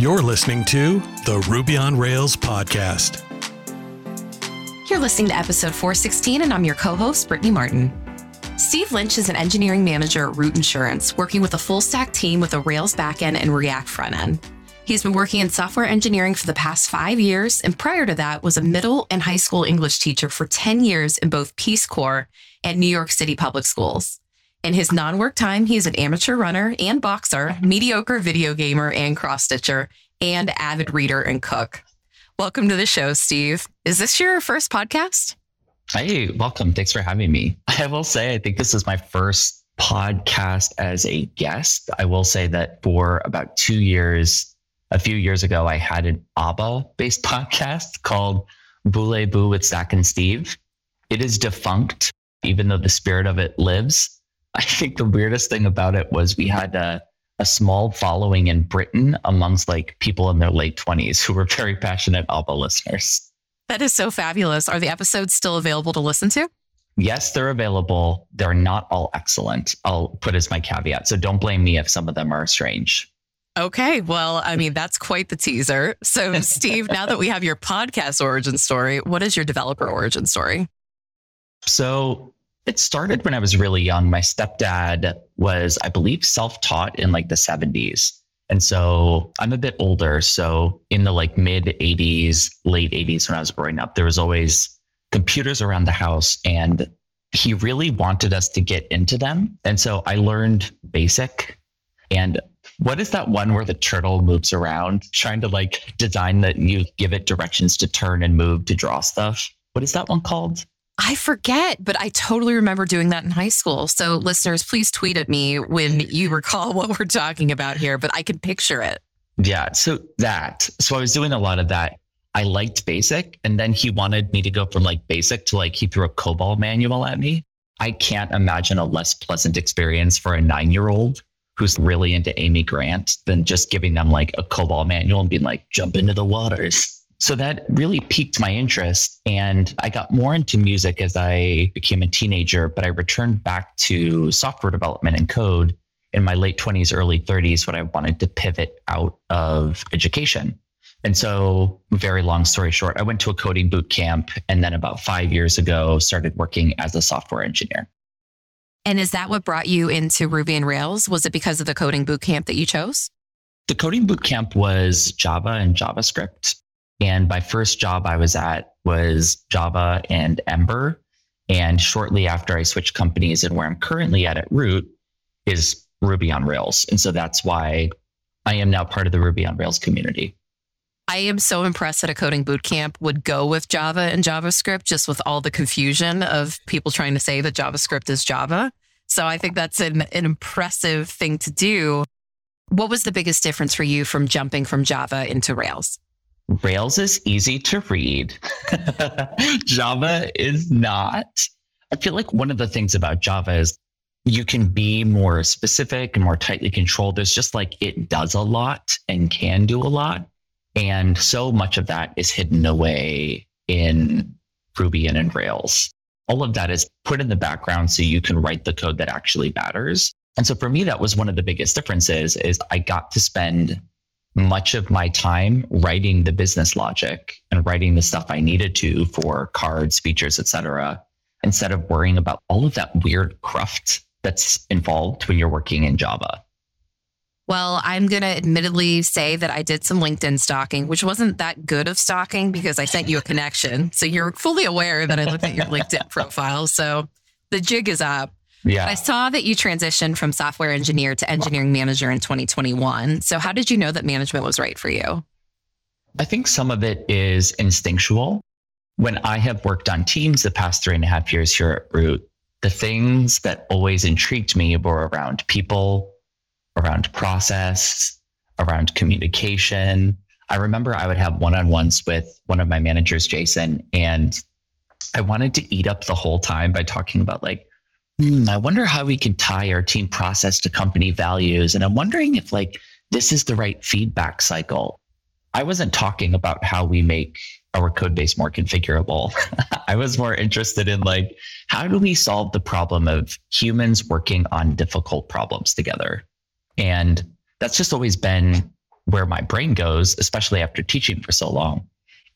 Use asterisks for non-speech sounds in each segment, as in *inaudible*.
You're listening to the Ruby on Rails podcast. You're listening to episode 416, and I'm your co host, Brittany Martin. Steve Lynch is an engineering manager at Root Insurance, working with a full stack team with a Rails backend and React frontend. He's been working in software engineering for the past five years, and prior to that, was a middle and high school English teacher for 10 years in both Peace Corps and New York City Public Schools. In his non work time, he is an amateur runner and boxer, mediocre video gamer and cross stitcher, and avid reader and cook. Welcome to the show, Steve. Is this your first podcast? Hey, welcome. Thanks for having me. *laughs* I will say, I think this is my first podcast as a guest. I will say that for about two years, a few years ago, I had an ABBA based *laughs* podcast called Voulez-Vous with Zach and Steve. It is defunct, even though the spirit of it lives. I think the weirdest thing about it was we had a, a small following in Britain amongst like people in their late 20s who were very passionate ABBA listeners. That is so fabulous. Are the episodes still available to listen to? Yes, they're available. They're not all excellent. I'll put as my caveat. So don't blame me if some of them are strange. Okay. Well, I mean, that's quite the teaser. So, Steve, now that we have your podcast origin story, what is your developer origin story? So, it started when I was really young. My stepdad was, I believe, self taught in like the 70s. And so I'm a bit older. So in the like mid 80s, late 80s, when I was growing up, there was always computers around the house and he really wanted us to get into them. And so I learned basic. And what is that one where the turtle moves around, trying to like design that you give it directions to turn and move to draw stuff? What is that one called? I forget, but I totally remember doing that in high school. So, listeners, please tweet at me when you recall *laughs* what we're talking about here, but I can picture it. Yeah. So, that. So, I was doing a lot of that. I liked basic. And then he wanted me to go from like basic to like he threw a COBOL manual at me. I can't imagine a less pleasant experience for a nine year old who's really into Amy Grant than just giving them like a COBOL manual and being like, jump into the waters. So that really piqued my interest. And I got more into music as I became a teenager, but I returned back to software development and code in my late 20s, early 30s when I wanted to pivot out of education. And so, very long story short, I went to a coding boot camp and then about five years ago started working as a software engineer. And is that what brought you into Ruby and Rails? Was it because of the coding boot camp that you chose? The coding boot camp was Java and JavaScript. And my first job I was at was Java and Ember. And shortly after I switched companies and where I'm currently at at Root is Ruby on Rails. And so that's why I am now part of the Ruby on Rails community. I am so impressed that a coding bootcamp would go with Java and JavaScript, just with all the confusion of people trying to say that JavaScript is Java. So I think that's an, an impressive thing to do. What was the biggest difference for you from jumping from Java into Rails? Rails is easy to read. *laughs* Java is not. I feel like one of the things about Java is you can be more specific and more tightly controlled. There's just like it does a lot and can do a lot. And so much of that is hidden away in Ruby and in Rails. All of that is put in the background so you can write the code that actually matters. And so for me, that was one of the biggest differences is I got to spend much of my time writing the business logic and writing the stuff I needed to for cards, features, etc., instead of worrying about all of that weird cruft that's involved when you're working in Java. Well, I'm going to admittedly say that I did some LinkedIn stalking, which wasn't that good of stalking because I sent you a connection. So you're fully aware that I looked at your *laughs* LinkedIn profile. So the jig is up. Yeah. I saw that you transitioned from software engineer to engineering manager in 2021. So, how did you know that management was right for you? I think some of it is instinctual. When I have worked on teams the past three and a half years here at Root, the things that always intrigued me were around people, around process, around communication. I remember I would have one on ones with one of my managers, Jason, and I wanted to eat up the whole time by talking about like hmm, I wonder how we can tie our team process to company values. And I'm wondering if like this is the right feedback cycle. I wasn't talking about how we make our code base more configurable. *laughs* I was more interested in like, how do we solve the problem of humans working on difficult problems together? And that's just always been where my brain goes, especially after teaching for so long.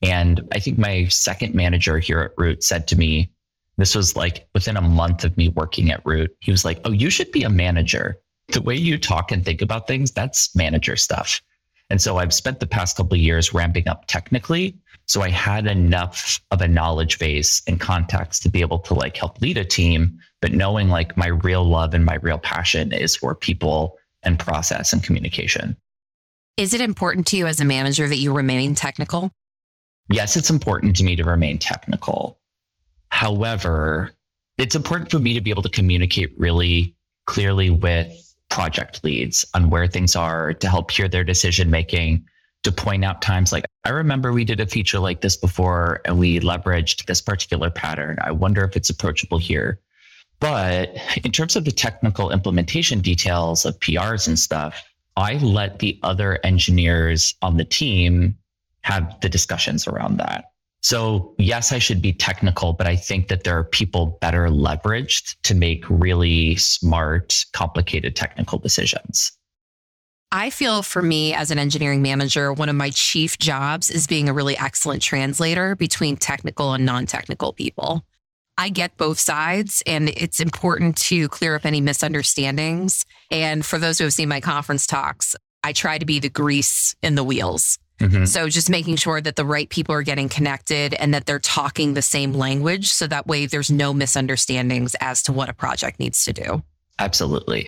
And I think my second manager here at Root said to me, this was like within a month of me working at Root, he was like, Oh, you should be a manager. The way you talk and think about things, that's manager stuff. And so I've spent the past couple of years ramping up technically. So I had enough of a knowledge base and context to be able to like help lead a team, but knowing like my real love and my real passion is for people and process and communication. Is it important to you as a manager that you remain technical? Yes, it's important to me to remain technical. However, it's important for me to be able to communicate really clearly with project leads on where things are to help hear their decision making, to point out times like, I remember we did a feature like this before and we leveraged this particular pattern. I wonder if it's approachable here. But in terms of the technical implementation details of PRs and stuff, I let the other engineers on the team have the discussions around that. So, yes, I should be technical, but I think that there are people better leveraged to make really smart, complicated technical decisions. I feel for me as an engineering manager, one of my chief jobs is being a really excellent translator between technical and non technical people. I get both sides, and it's important to clear up any misunderstandings. And for those who have seen my conference talks, I try to be the grease in the wheels. Mm-hmm. So just making sure that the right people are getting connected and that they're talking the same language. So that way there's no misunderstandings as to what a project needs to do. Absolutely.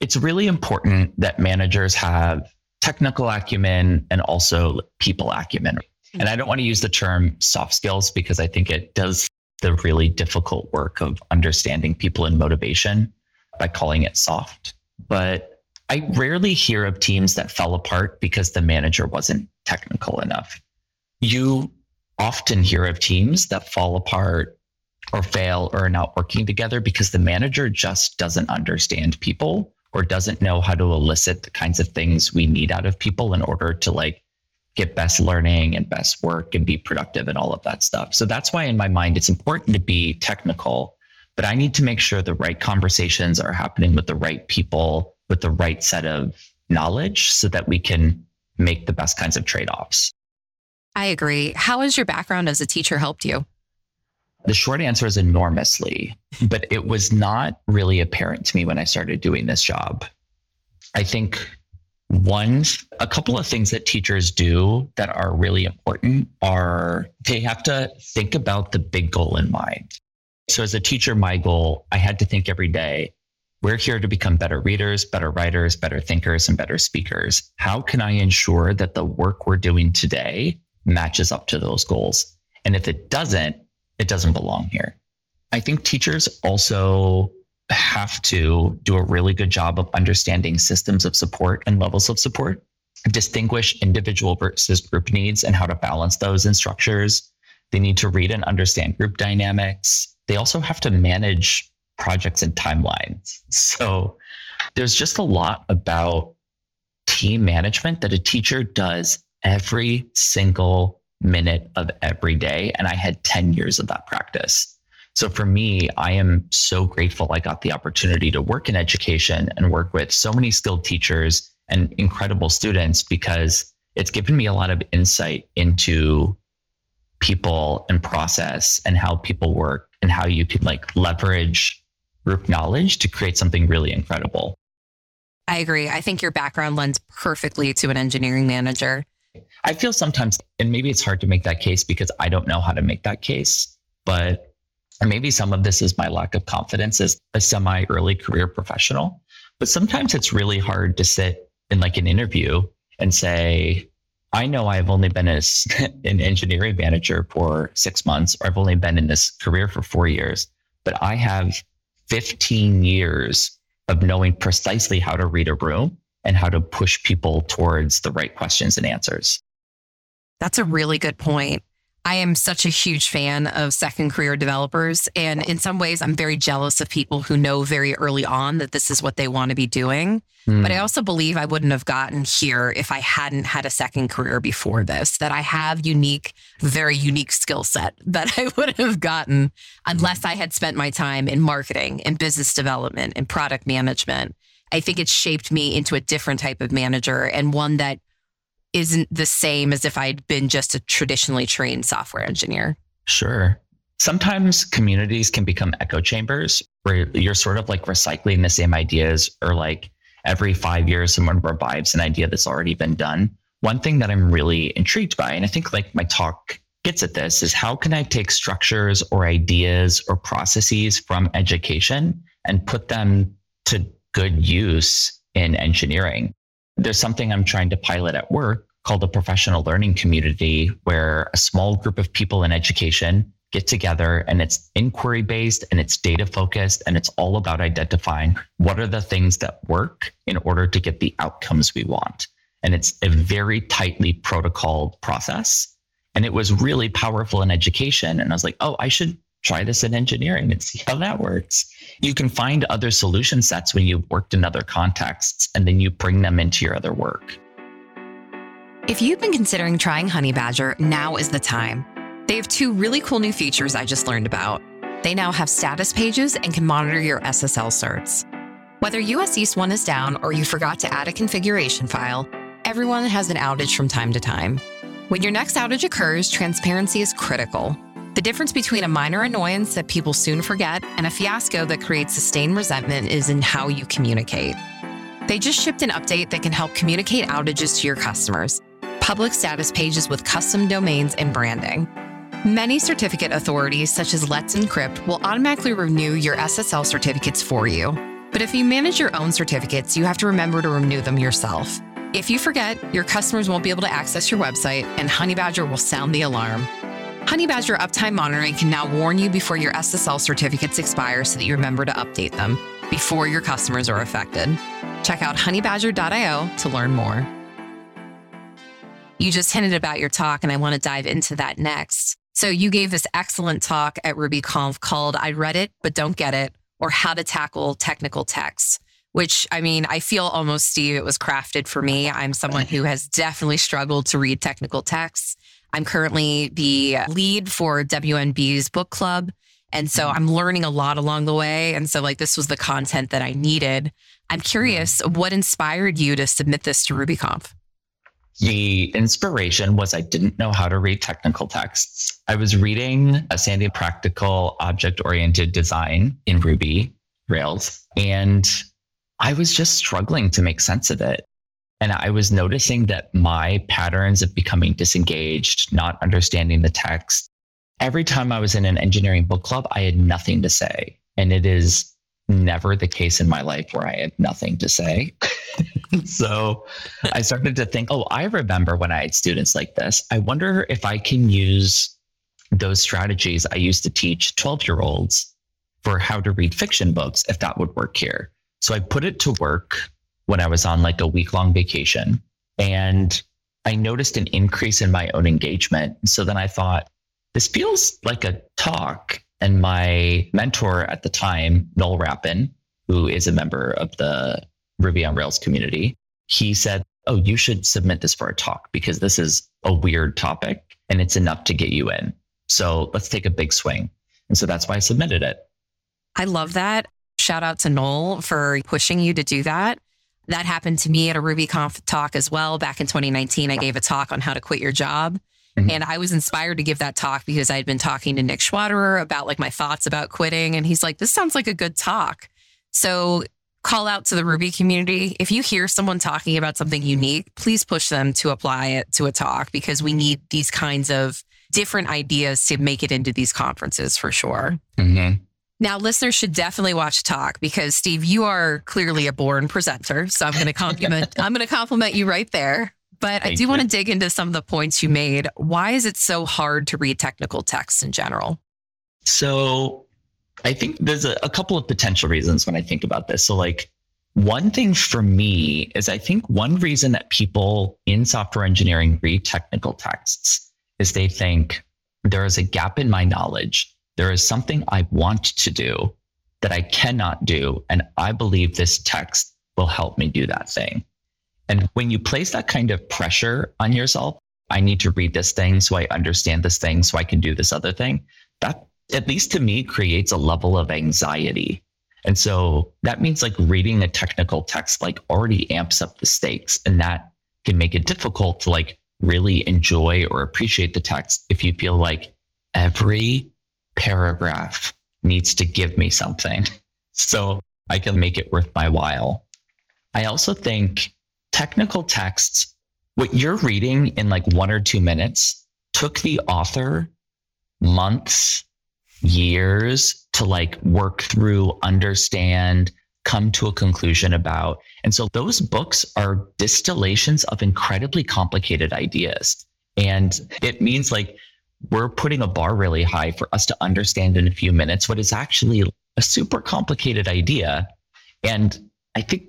It's really important that managers have technical acumen and also people acumen. And I don't want to use the term soft skills because I think it does the really difficult work of understanding people and motivation by calling it soft. But I rarely hear of teams that fell apart because the manager wasn't technical enough. You often hear of teams that fall apart or fail or are not working together because the manager just doesn't understand people or doesn't know how to elicit the kinds of things we need out of people in order to like get best learning and best work and be productive and all of that stuff. So that's why in my mind it's important to be technical, but I need to make sure the right conversations are happening with the right people with the right set of knowledge so that we can make the best kinds of trade offs. I agree. How has your background as a teacher helped you? The short answer is enormously, *laughs* but it was not really apparent to me when I started doing this job. I think one, a couple of things that teachers do that are really important are they have to think about the big goal in mind. So, as a teacher, my goal, I had to think every day we're here to become better readers, better writers, better thinkers, and better speakers. How can I ensure that the work we're doing today matches up to those goals? And if it doesn't, it doesn't belong here. I think teachers also have to do a really good job of understanding systems of support and levels of support, distinguish individual versus group needs and how to balance those in structures. They need to read and understand group dynamics. They also have to manage projects and timelines. So there's just a lot about team management that a teacher does every single minute of every day. And I had 10 years of that practice. So for me, I am so grateful I got the opportunity to work in education and work with so many skilled teachers and incredible students because it's given me a lot of insight into people and process and how people work and how you can like leverage group knowledge to create something really incredible. I agree. I think your background lends perfectly to an engineering manager. I feel sometimes, and maybe it's hard to make that case because I don't know how to make that case, but or maybe some of this is my lack of confidence as a semi early career professional. But sometimes it's really hard to sit in like an interview and say, I know I've only been as *laughs* an engineering manager for six months, or I've only been in this career for four years, but I have 15 years of knowing precisely how to read a room and how to push people towards the right questions and answers. That's a really good point. I am such a huge fan of second career developers. And in some ways, I'm very jealous of people who know very early on that this is what they want to be doing. Mm. But I also believe I wouldn't have gotten here if I hadn't had a second career before this, that I have unique, very unique skill set *laughs* that I wouldn't have gotten unless I had spent my time in marketing and business development and product management. I think it shaped me into a different type of manager and one that isn't the same as if I'd been just a traditionally trained software engineer. Sure. Sometimes communities can become echo chambers where you're sort of like recycling the same ideas or like every five years someone revives an idea that's already been done. One thing that I'm really intrigued by, and I think like my talk gets at this, is how can I take structures or ideas or processes from education and put them to good use in engineering? There's something I'm trying to pilot at work called a professional learning community, where a small group of people in education get together and it's inquiry based and it's data focused and it's all about identifying what are the things that work in order to get the outcomes we want. And it's a very tightly protocoled process. And it was really powerful in education. And I was like, oh, I should try this in engineering and see how that works. You can find other solution sets when you've worked in other contexts and then you bring them into your other work. If you've been considering trying Honeybadger, now is the time. They have two really cool new features I just learned about. They now have status pages and can monitor your SSL certs. Whether US East 1 is down or you forgot to add a configuration file, everyone has an outage from time to time. When your next outage occurs, transparency is critical. The difference between a minor annoyance that people soon forget and a fiasco that creates sustained resentment is in how you communicate. They just shipped an update that can help communicate outages to your customers public status pages with custom domains and branding. Many certificate authorities, such as Let's Encrypt, will automatically renew your SSL certificates for you. But if you manage your own certificates, you have to remember to renew them yourself. If you forget, your customers won't be able to access your website, and Honeybadger will sound the alarm. Honeybadger Uptime Monitoring can now warn you before your SSL certificates expire so that you remember to update them before your customers are affected. Check out honeybadger.io to learn more. You just hinted about your talk, and I want to dive into that next. So you gave this excellent talk at RubyConf called I Read It, but Don't Get It, or How to Tackle Technical Texts, which I mean, I feel almost, Steve, it was crafted for me. I'm someone who has definitely struggled to read technical texts. I'm currently the lead for WNB's book club. And so mm-hmm. I'm learning a lot along the way. And so, like, this was the content that I needed. I'm curious, mm-hmm. what inspired you to submit this to RubyConf? The inspiration was I didn't know how to read technical texts. I was reading a Sandi Practical Object Oriented Design in Ruby Rails, and I was just struggling to make sense of it. And I was noticing that my patterns of becoming disengaged, not understanding the text, every time I was in an engineering book club, I had nothing to say. And it is never the case in my life where I had nothing to say. *laughs* so I started to think, oh, I remember when I had students like this. I wonder if I can use those strategies I used to teach 12 year olds for how to read fiction books, if that would work here. So I put it to work when I was on like a week long vacation and I noticed an increase in my own engagement. So then I thought, this feels like a talk and my mentor at the time, Noel Rappin, who is a member of the Ruby on Rails community, he said, Oh, you should submit this for a talk because this is a weird topic and it's enough to get you in. So let's take a big swing. And so that's why I submitted it. I love that. Shout out to Noel for pushing you to do that. That happened to me at a RubyConf talk as well. Back in 2019, I gave a talk on how to quit your job. Mm-hmm. And I was inspired to give that talk because I had been talking to Nick Schwaderer about like my thoughts about quitting. And he's like, this sounds like a good talk. So call out to the Ruby community. If you hear someone talking about something unique, please push them to apply it to a talk because we need these kinds of different ideas to make it into these conferences for sure. Mm-hmm. Now, listeners should definitely watch talk because Steve, you are clearly a born presenter. So I'm going to compliment. *laughs* I'm going to compliment you right there. But Thank I do want to dig into some of the points you made. Why is it so hard to read technical texts in general? So I think there's a, a couple of potential reasons when I think about this. So, like, one thing for me is I think one reason that people in software engineering read technical texts is they think there is a gap in my knowledge. There is something I want to do that I cannot do. And I believe this text will help me do that thing. And when you place that kind of pressure on yourself, I need to read this thing so I understand this thing so I can do this other thing. That, at least to me, creates a level of anxiety. And so that means like reading a technical text like already amps up the stakes. And that can make it difficult to like really enjoy or appreciate the text if you feel like every paragraph needs to give me something *laughs* so I can make it worth my while. I also think technical texts, what you're reading in like one or two minutes took the author months, years to like work through, understand, come to a conclusion about. And so those books are distillations of incredibly complicated ideas. And it means like we're putting a bar really high for us to understand in a few minutes what is actually a super complicated idea. And I think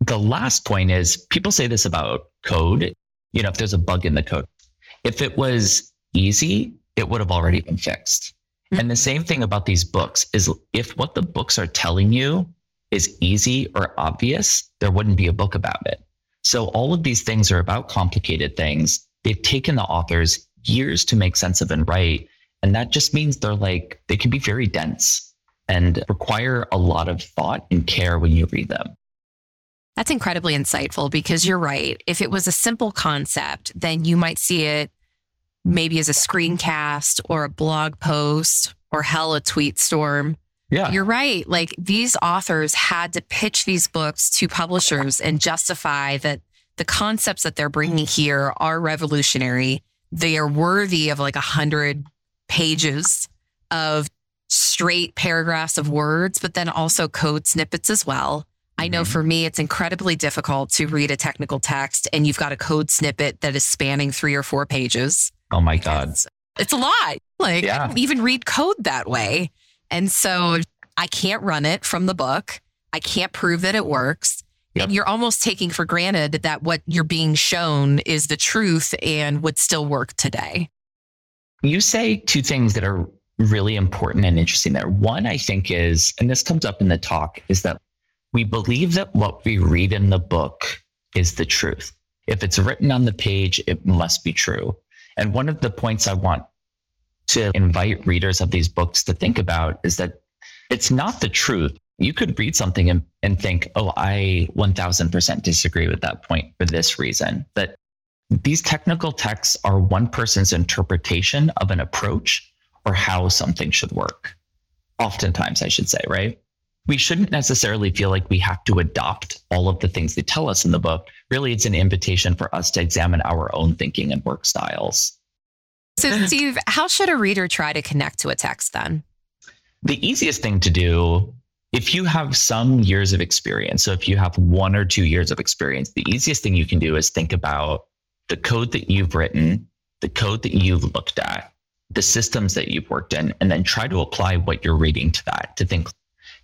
the last point is people say this about code. You know, if there's a bug in the code, if it was easy, it would have already been fixed. Mm-hmm. And the same thing about these books is if what the books are telling you is easy or obvious, there wouldn't be a book about it. So all of these things are about complicated things. They've taken the authors years to make sense of and write. And that just means they're like, they can be very dense and require a lot of thought and care when you read them. That's incredibly insightful because you're right. If it was a simple concept, then you might see it maybe as a screencast or a blog post or hell, a tweet storm. Yeah. You're right. Like these authors had to pitch these books to publishers and justify that the concepts that they're bringing here are revolutionary. They are worthy of like a hundred pages of straight paragraphs of words, but then also code snippets as well. I know mm-hmm. for me, it's incredibly difficult to read a technical text and you've got a code snippet that is spanning three or four pages. Oh my God. It's, it's a lot. Like, yeah. I don't even read code that way. And so I can't run it from the book. I can't prove that it works. Yep. And you're almost taking for granted that what you're being shown is the truth and would still work today. You say two things that are really important and interesting there. One, I think, is, and this comes up in the talk, is that we believe that what we read in the book is the truth. If it's written on the page, it must be true. And one of the points I want to invite readers of these books to think about is that it's not the truth. You could read something and, and think, oh, I 1000% disagree with that point for this reason. That these technical texts are one person's interpretation of an approach or how something should work. Oftentimes, I should say, right? We shouldn't necessarily feel like we have to adopt all of the things they tell us in the book. Really, it's an invitation for us to examine our own thinking and work styles. So, *laughs* Steve, how should a reader try to connect to a text then? The easiest thing to do, if you have some years of experience, so if you have one or two years of experience, the easiest thing you can do is think about the code that you've written, the code that you've looked at, the systems that you've worked in, and then try to apply what you're reading to that to think,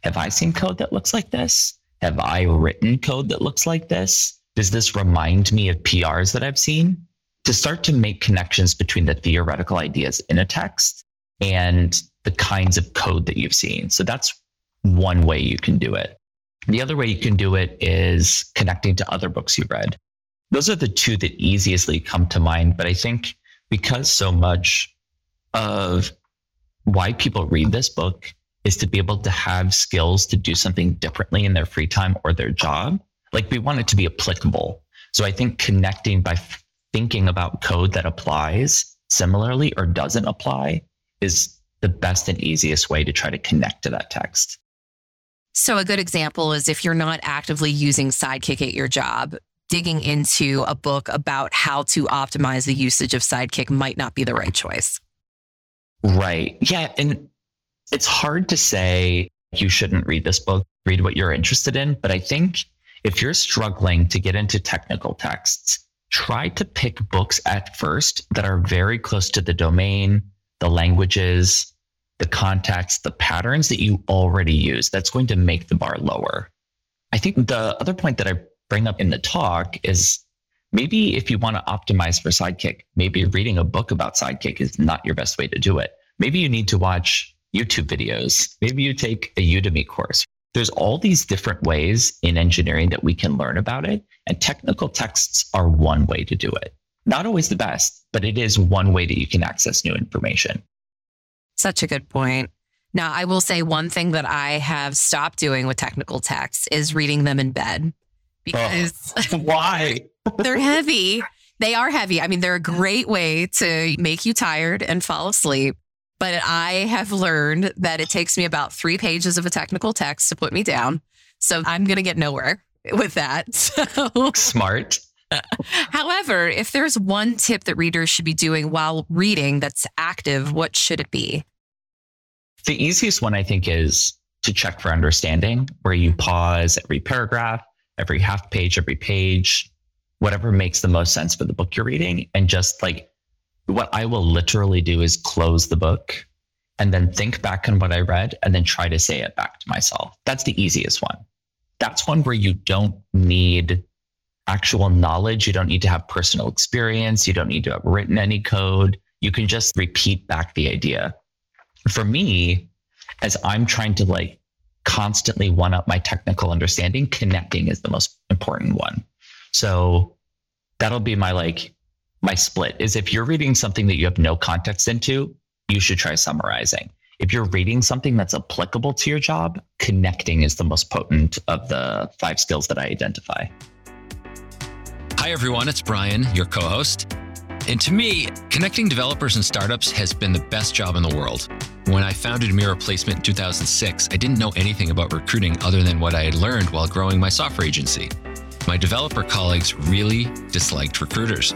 have I seen code that looks like this? Have I written code that looks like this? Does this remind me of PRs that I've seen? to start to make connections between the theoretical ideas in a text and the kinds of code that you've seen. So that's one way you can do it. The other way you can do it is connecting to other books you read. Those are the two that easiestly come to mind. But I think because so much of why people read this book is to be able to have skills to do something differently in their free time or their job, like we want it to be applicable. So I think connecting by thinking about code that applies similarly or doesn't apply is the best and easiest way to try to connect to that text. So, a good example is if you're not actively using Sidekiq at your job, digging into a book about how to optimize the usage of Sidekiq might not be the right choice. Right. Yeah. And it's hard to say you shouldn't read this book, read what you're interested in. But I think if you're struggling to get into technical texts, try to pick books at first that are very close to the domain, the languages, the context, the patterns that you already use. That's going to make the bar lower. I think the other point that I bring up in the talk is maybe if you want to optimize for Sidekiq, maybe reading a book about Sidekiq is not your best way to do it. Maybe you need to watch YouTube videos. Maybe you take a Udemy course there's all these different ways in engineering that we can learn about it. And technical texts are one way to do it. Not always the best, but it is one way that you can access new information. Such a good point. Now, I will say one thing that I have stopped doing with technical texts is reading them in bed because oh, *laughs* why? *laughs* they're heavy. They are heavy. I mean, they're a great way to make you tired and fall asleep. But I have learned that it takes me about three pages of a technical text to put me down. So I'm going to get nowhere with that. *laughs* So smart. *laughs* However, if there's one tip that readers should be doing while reading that's active, what should it be? The easiest one, I think, is to check for understanding, where you mm-hmm. pause every paragraph, every half page, every page, whatever makes the most sense for the book you're reading. And just like what I will literally do is close the book and then think back on what I read and then try to say it back to myself. That's the easiest one. That's one where you don't need actual knowledge. You don't need to have personal experience. You don't need to have written any code. You can just repeat back the idea. For me, as I'm trying to like constantly one up my technical understanding, connecting is the most important one. So that'll be my like my split is if you're reading something that you have no context into, you should try summarizing. If you're reading something that's applicable to your job, connecting is the most potent of the five skills that I identify. Hi, everyone. It's Brian, your co host. And to me, connecting developers and startups has been the best job in the world. When I founded Mirror Placement in 2006, I didn't know anything about recruiting other than what I had learned while growing my software agency. My developer colleagues really disliked recruiters.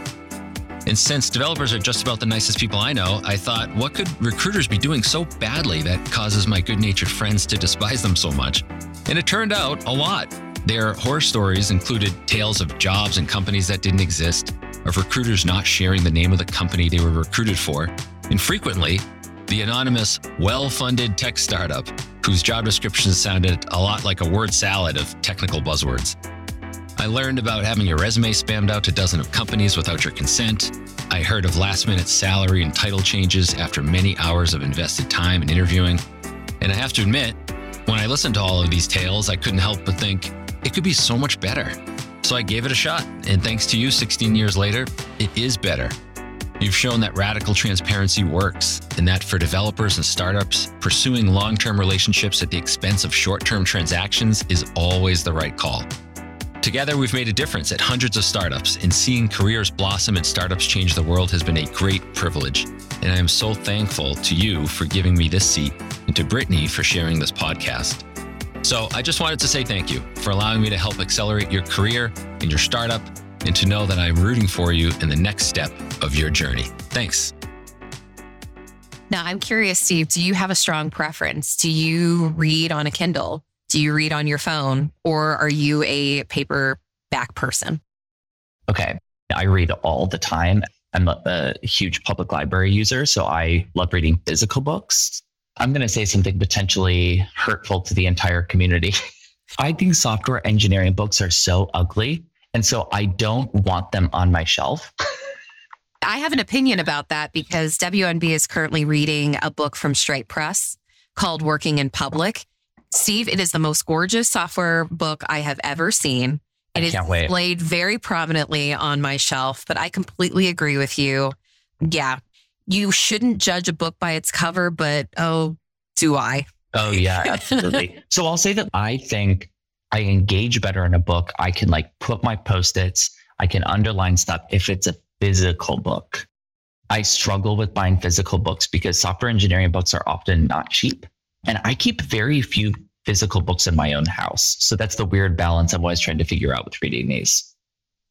And since developers are just about the nicest people I know, I thought, what could recruiters be doing so badly that causes my good natured friends to despise them so much? And it turned out a lot. Their horror stories included tales of jobs and companies that didn't exist, of recruiters not sharing the name of the company they were recruited for, and frequently, the anonymous, well funded tech startup whose job descriptions sounded a lot like a word salad of technical buzzwords. I learned about having your resume spammed out to dozens of companies without your consent. I heard of last minute salary and title changes after many hours of invested time in interviewing. And I have to admit, when I listened to all of these tales, I couldn't help but think it could be so much better. So I gave it a shot. And thanks to you, 16 years later, it is better. You've shown that radical transparency works, and that for developers and startups, pursuing long term relationships at the expense of short term transactions is always the right call. Together, we've made a difference at hundreds of startups, and seeing careers blossom and startups change the world has been a great privilege. And I am so thankful to you for giving me this seat and to Brittany for sharing this podcast. So I just wanted to say thank you for allowing me to help accelerate your career and your startup, and to know that I'm rooting for you in the next step of your journey. Thanks. Now, I'm curious, Steve, do you have a strong preference? Do you read on a Kindle? Do you read on your phone or are you a paperback person? Okay. I read all the time. I'm a, a huge public library user, so I love reading physical books. I'm going to say something potentially hurtful to the entire community. *laughs* I think software engineering books are so ugly. And so I don't want them on my shelf. *laughs* I have an opinion about that because WNB is currently reading a book from Stripe Press called Working in Public. Steve, it is the most gorgeous software book I have ever seen. It is displayed very prominently on my shelf, but I completely agree with you. Yeah, you shouldn't judge a book by its cover, but oh, do I? Oh, yeah, *laughs* absolutely. so I'll say that I think I engage better in a book. I can like put my post its, I can underline stuff if it's a physical book. I struggle with buying physical books because software engineering books are often not cheap. And I keep very few physical books in my own house. So that's the weird balance I'm always trying to figure out with reading these.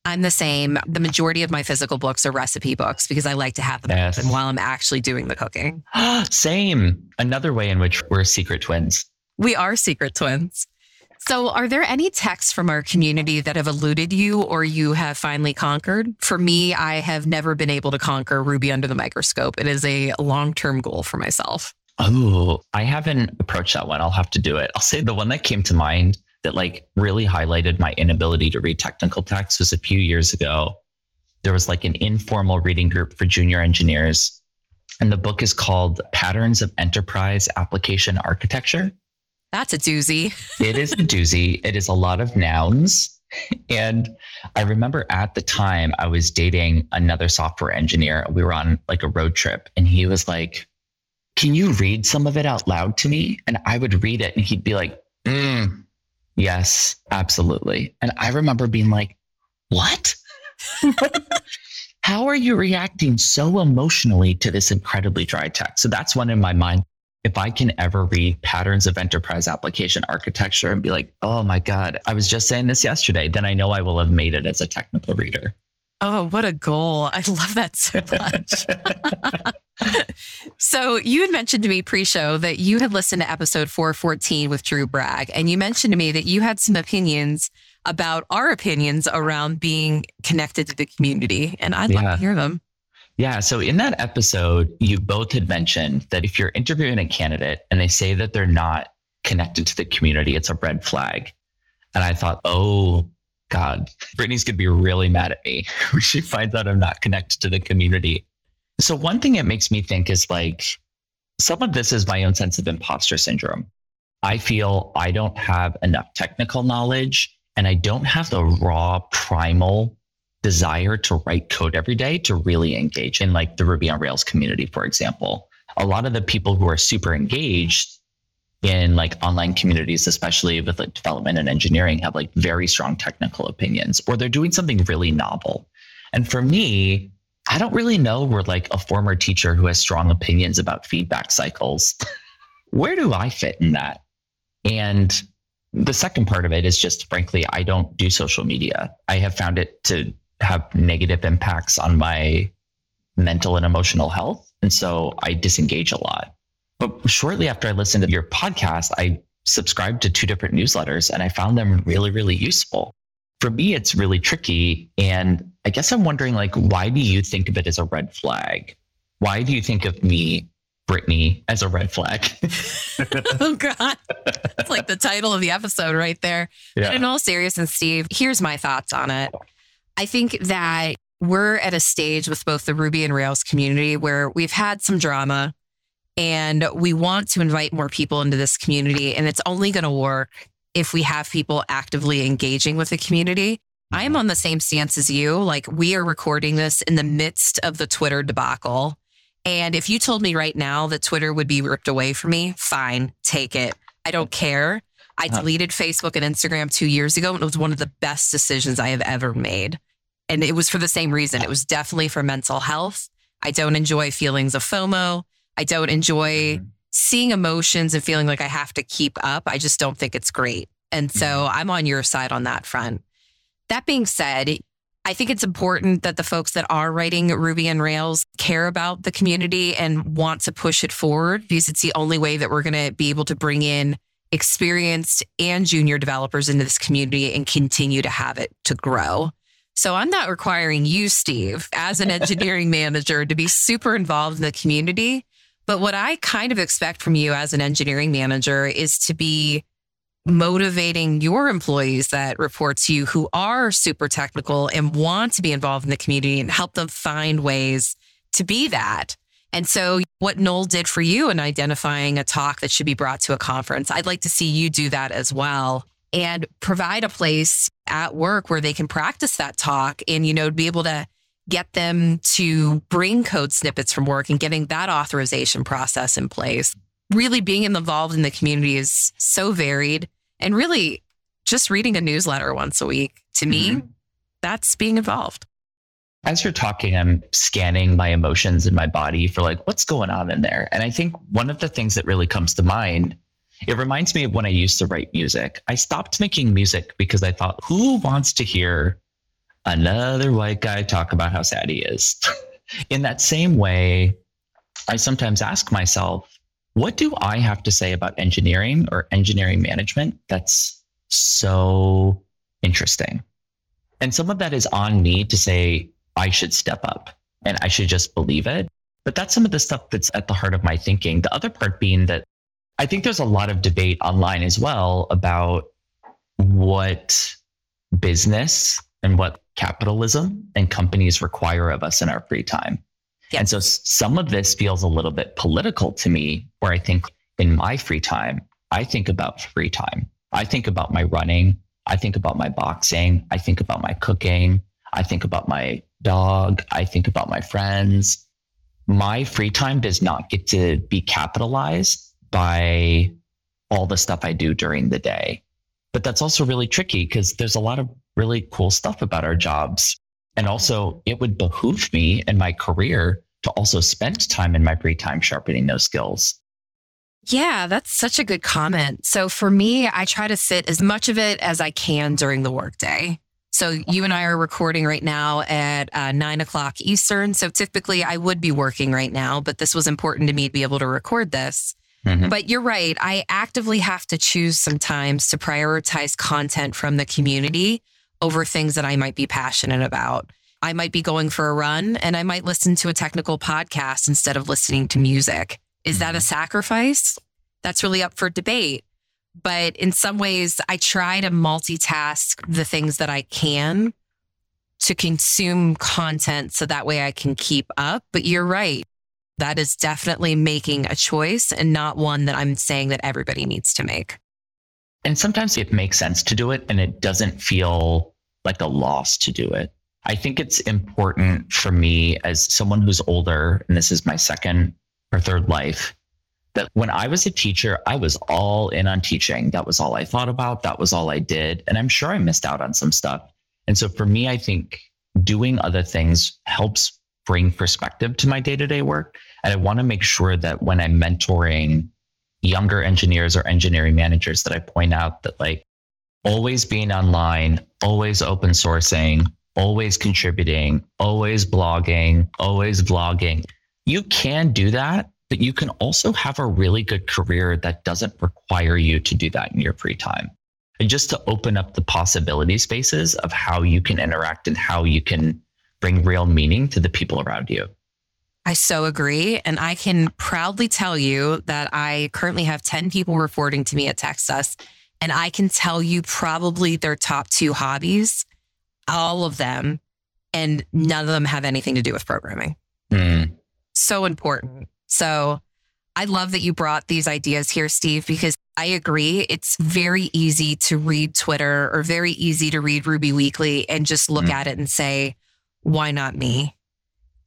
I'm the same. The majority of my physical books are recipe books because I like to have them yes. while I'm actually doing the cooking. *gasps* same. Another way in which we're secret twins. We are secret twins. So, are there any texts from our community that have eluded you or you have finally conquered? For me, I have never been able to conquer Ruby under the microscope. It is a long term goal for myself. Oh, I haven't approached that one. I'll have to do it. I'll say the one that came to mind that like really highlighted my inability to read technical text was a few years ago. There was like an informal reading group for junior engineers. And the book is called Patterns of Enterprise Application Architecture. That's a doozy. *laughs* it is a doozy. It is a lot of nouns. And I remember at the time I was dating another software engineer. We were on like a road trip and he was like, can you read some of it out loud to me? And I would read it and he'd be like, mm, Yes, absolutely. And I remember being like, what? *laughs* How are you reacting so emotionally to this incredibly dry text? So that's one in my mind. If I can ever read patterns of enterprise application architecture and be like, oh my God, I was just saying this yesterday, then I know I will have made it as a technical reader. Oh, what a goal. I love that so much. *laughs* so, you had mentioned to me pre show that you had listened to episode 414 with Drew Bragg, and you mentioned to me that you had some opinions about our opinions around being connected to the community. And I'd yeah. love to hear them. Yeah. So, in that episode, you both had mentioned that if you're interviewing a candidate and they say that they're not connected to the community, it's a red flag. And I thought, oh, God, Brittany's going to be really mad at me *laughs* when she finds out I'm not connected to the community. So, one thing it makes me think is like some of this is my own sense of imposter syndrome. I feel I don't have enough technical knowledge and I don't have the raw primal desire to write code every day to really engage in like the Ruby on Rails community, for example. A lot of the people who are super engaged in like online communities, especially with like development and engineering, have like very strong technical opinions, or they're doing something really novel. And for me, I don't really know we're like a former teacher who has strong opinions about feedback cycles. *laughs* Where do I fit in that? And the second part of it is just frankly, I don't do social media. I have found it to have negative impacts on my mental and emotional health. And so I disengage a lot. But shortly after I listened to your podcast, I subscribed to two different newsletters and I found them really, really useful. For me, it's really tricky. And I guess I'm wondering, like, why do you think of it as a red flag? Why do you think of me, Brittany, as a red flag? *laughs* oh, God. It's like the title of the episode right there. Yeah. But in all seriousness, Steve, here's my thoughts on it. I think that we're at a stage with both the Ruby and Rails community where we've had some drama and we want to invite more people into this community. And it's only going to work if we have people actively engaging with the community. I am on the same stance as you. Like, we are recording this in the midst of the Twitter debacle. And if you told me right now that Twitter would be ripped away from me, fine, take it. I don't care. I deleted Facebook and Instagram two years ago, and it was one of the best decisions I have ever made. And it was for the same reason. It was definitely for mental health. I don't enjoy feelings of FOMO. I don't enjoy mm-hmm. Seeing emotions and feeling like I have to keep up. I just don't think it's great. And so mm-hmm. I'm on your side on that front. That being said, I think it's important that the folks that are writing Ruby and Rails care about the community and want to push it forward because it's the only way that we're going to be able to bring in experienced and junior developers into this community and continue to have it to grow. So I'm not requiring you, Steve, as an *laughs* engineering manager to be super involved in the community. But what I kind of expect from you as an engineering manager is to be motivating your employees that report to you who are super technical and want to be involved in the community and help them find ways to be that. And so, what Noel did for you in identifying a talk that should be brought to a conference, I'd like to see you do that as well and provide a place at work where they can practice that talk and, you know, be able to get them to bring code snippets from work and getting that authorization process in place. Really being involved in the community is so varied and really just reading a newsletter once a week to me, mm-hmm. that's being involved. As you're talking, I'm scanning my emotions in my body for like, what's going on in there? And I think one of the things that really comes to mind, it reminds me of when I used to write music. I stopped making music because I thought, who wants to hear another white guy talk about how sad he is. *laughs* In that same way, I sometimes ask myself, what do I have to say about engineering or engineering management that's so interesting? And some of that is on me to say, I should step up and I should just believe it. But that's some of the stuff that's at the heart of my thinking. The other part being that I think there's a lot of debate online as well about what business and what capitalism and companies require of us in our free time. And so some of this feels a little bit political to me, where I think in my free time, I think about free time. I think about my running. I think about my boxing. I think about my cooking. I think about my dog. I think about my friends. My free time does not get to be capitalized by all the stuff I do during the day. But that's also really tricky because there's a lot of really cool stuff about our jobs. And also, it would behoove me in my career to also spend time in my free time sharpening those skills. Yeah, that's such a good comment. So for me, I try to fit as much of it as I can during the workday. So you and I are recording right now at uh, nine o'clock Eastern. So typically I would be working right now, but this was important to me to be able to record this. Mm-hmm. But you're right. I actively have to choose sometimes to prioritize content from the community over things that I might be passionate about. I might be going for a run and I might listen to a technical podcast instead of listening to music. Is that a mm-hmm. sacrifice? That's really up for debate. But in some ways, I try to multitask the things that I can to consume content so that way I can keep up. But you're right. That is definitely making a choice and not one that I'm saying that everybody needs to make. And sometimes it makes sense to do it and it doesn't feel like a loss to do it. I think it's important for me as someone who's older, and this is my second or third life, that when I was a teacher, I was all in on teaching. That was all I thought about. That was all I did. And I'm sure I missed out on some stuff. And so for me, I think doing other things helps bring perspective to my day to day work. And I want to make sure that when I'm mentoring younger engineers or engineering managers, that I point out that like always being online, always open sourcing, always contributing, always blogging, always vlogging. You can do that, but you can also have a really good career that doesn't require you to do that in your free time. And just to open up the possibility spaces of how you can interact and how you can bring real meaning to the people around you. I so agree. And I can proudly tell you that I currently have 10 people reporting to me at TechSus. And I can tell you probably their top two hobbies all of them, and none of them have anything to do with programming. Mm. So important. So I love that you brought these ideas here, Steve, because I agree. It's very easy to read Twitter or very easy to read Ruby Weekly and just look mm. at it and say, why not me?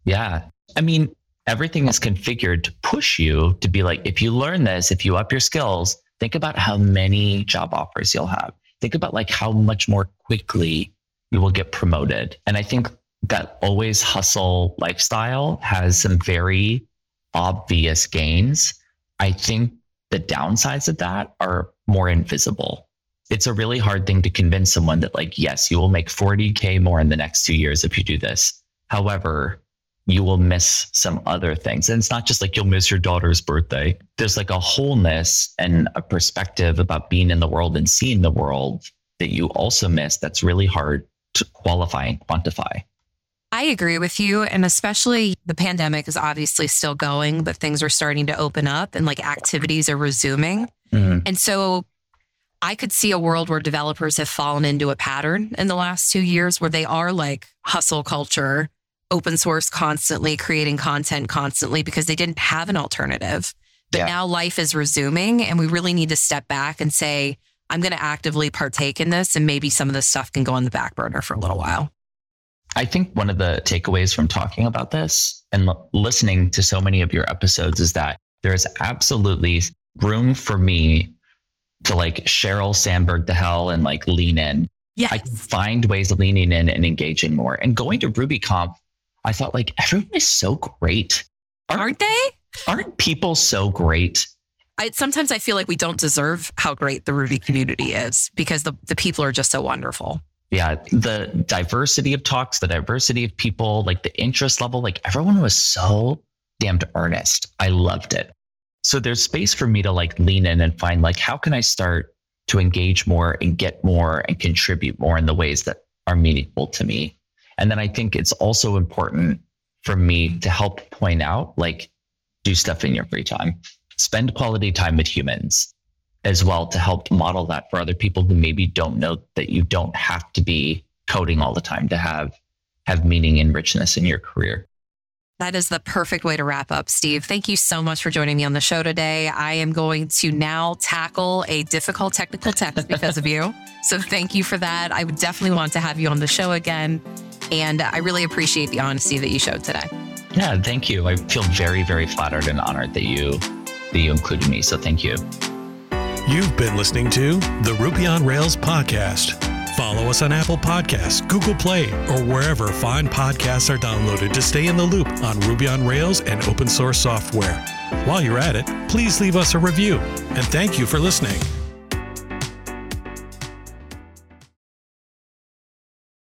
Yeah. I mean, everything is configured to push you to be like, if you learn this, if you up your skills, think about how many job offers you'll have. Think about like how much more quickly you will get promoted. And I think that always hustle lifestyle has some very obvious gains. I think the downsides of that are more invisible. It's a really hard thing to convince someone that, like, yes, you will make 40K more in the next two years if you do this. However, you will miss some other things. And it's not just like you'll miss your daughter's birthday. There's like a wholeness and a perspective about being in the world and seeing the world that you also miss that's really hard to qualify and quantify. I agree with you. And especially the pandemic is obviously still going, but things are starting to open up and like activities are resuming. Mm-hmm. And so I could see a world where developers have fallen into a pattern in the last two years where they are like hustle culture, open source constantly, creating content constantly because they didn't have an alternative. But yeah. now life is resuming and we really need to step back and say, I'm going to actively partake in this and maybe some of this stuff can go on the back burner for a little while. I think one of the takeaways from talking about this and l- listening to so many of your episodes is that there is absolutely room for me to like Sheryl Sandberg to hell and like lean in. Yeah. I find ways of leaning in and engaging more. And going to RubyConf, I thought like everyone is so great. Aren't, aren't they? Aren't people so great? I, sometimes I feel like we don't deserve how great the Ruby community is because the, the people are just so wonderful. Yeah, the diversity of talks, the diversity of people, like the interest level, like everyone was so damned earnest. I loved it. So there's space for me to like lean in and find like how can I start to engage more and get more and contribute more in the ways that are meaningful to me. And then I think it's also important for me to help point out like do stuff in your free time spend quality time with humans as well to help model that for other people who maybe don't know that you don't have to be coding all the time to have have meaning and richness in your career. That is the perfect way to wrap up, Steve. Thank you so much for joining me on the show today. I am going to now tackle a difficult technical text because of you. *laughs* So thank you for that. I would definitely want to have you on the show again. And uh, I really appreciate the honesty that you showed today. Yeah, thank you. I feel very, very flattered and honored that you that you included me. So thank you. You've been listening to the Ruby on Rails podcast. Follow us on Apple Podcasts, Google Play, or wherever fine podcasts are downloaded to stay in the loop on Ruby on Rails and open source software. While you're at it, please leave us a review. And thank you for listening.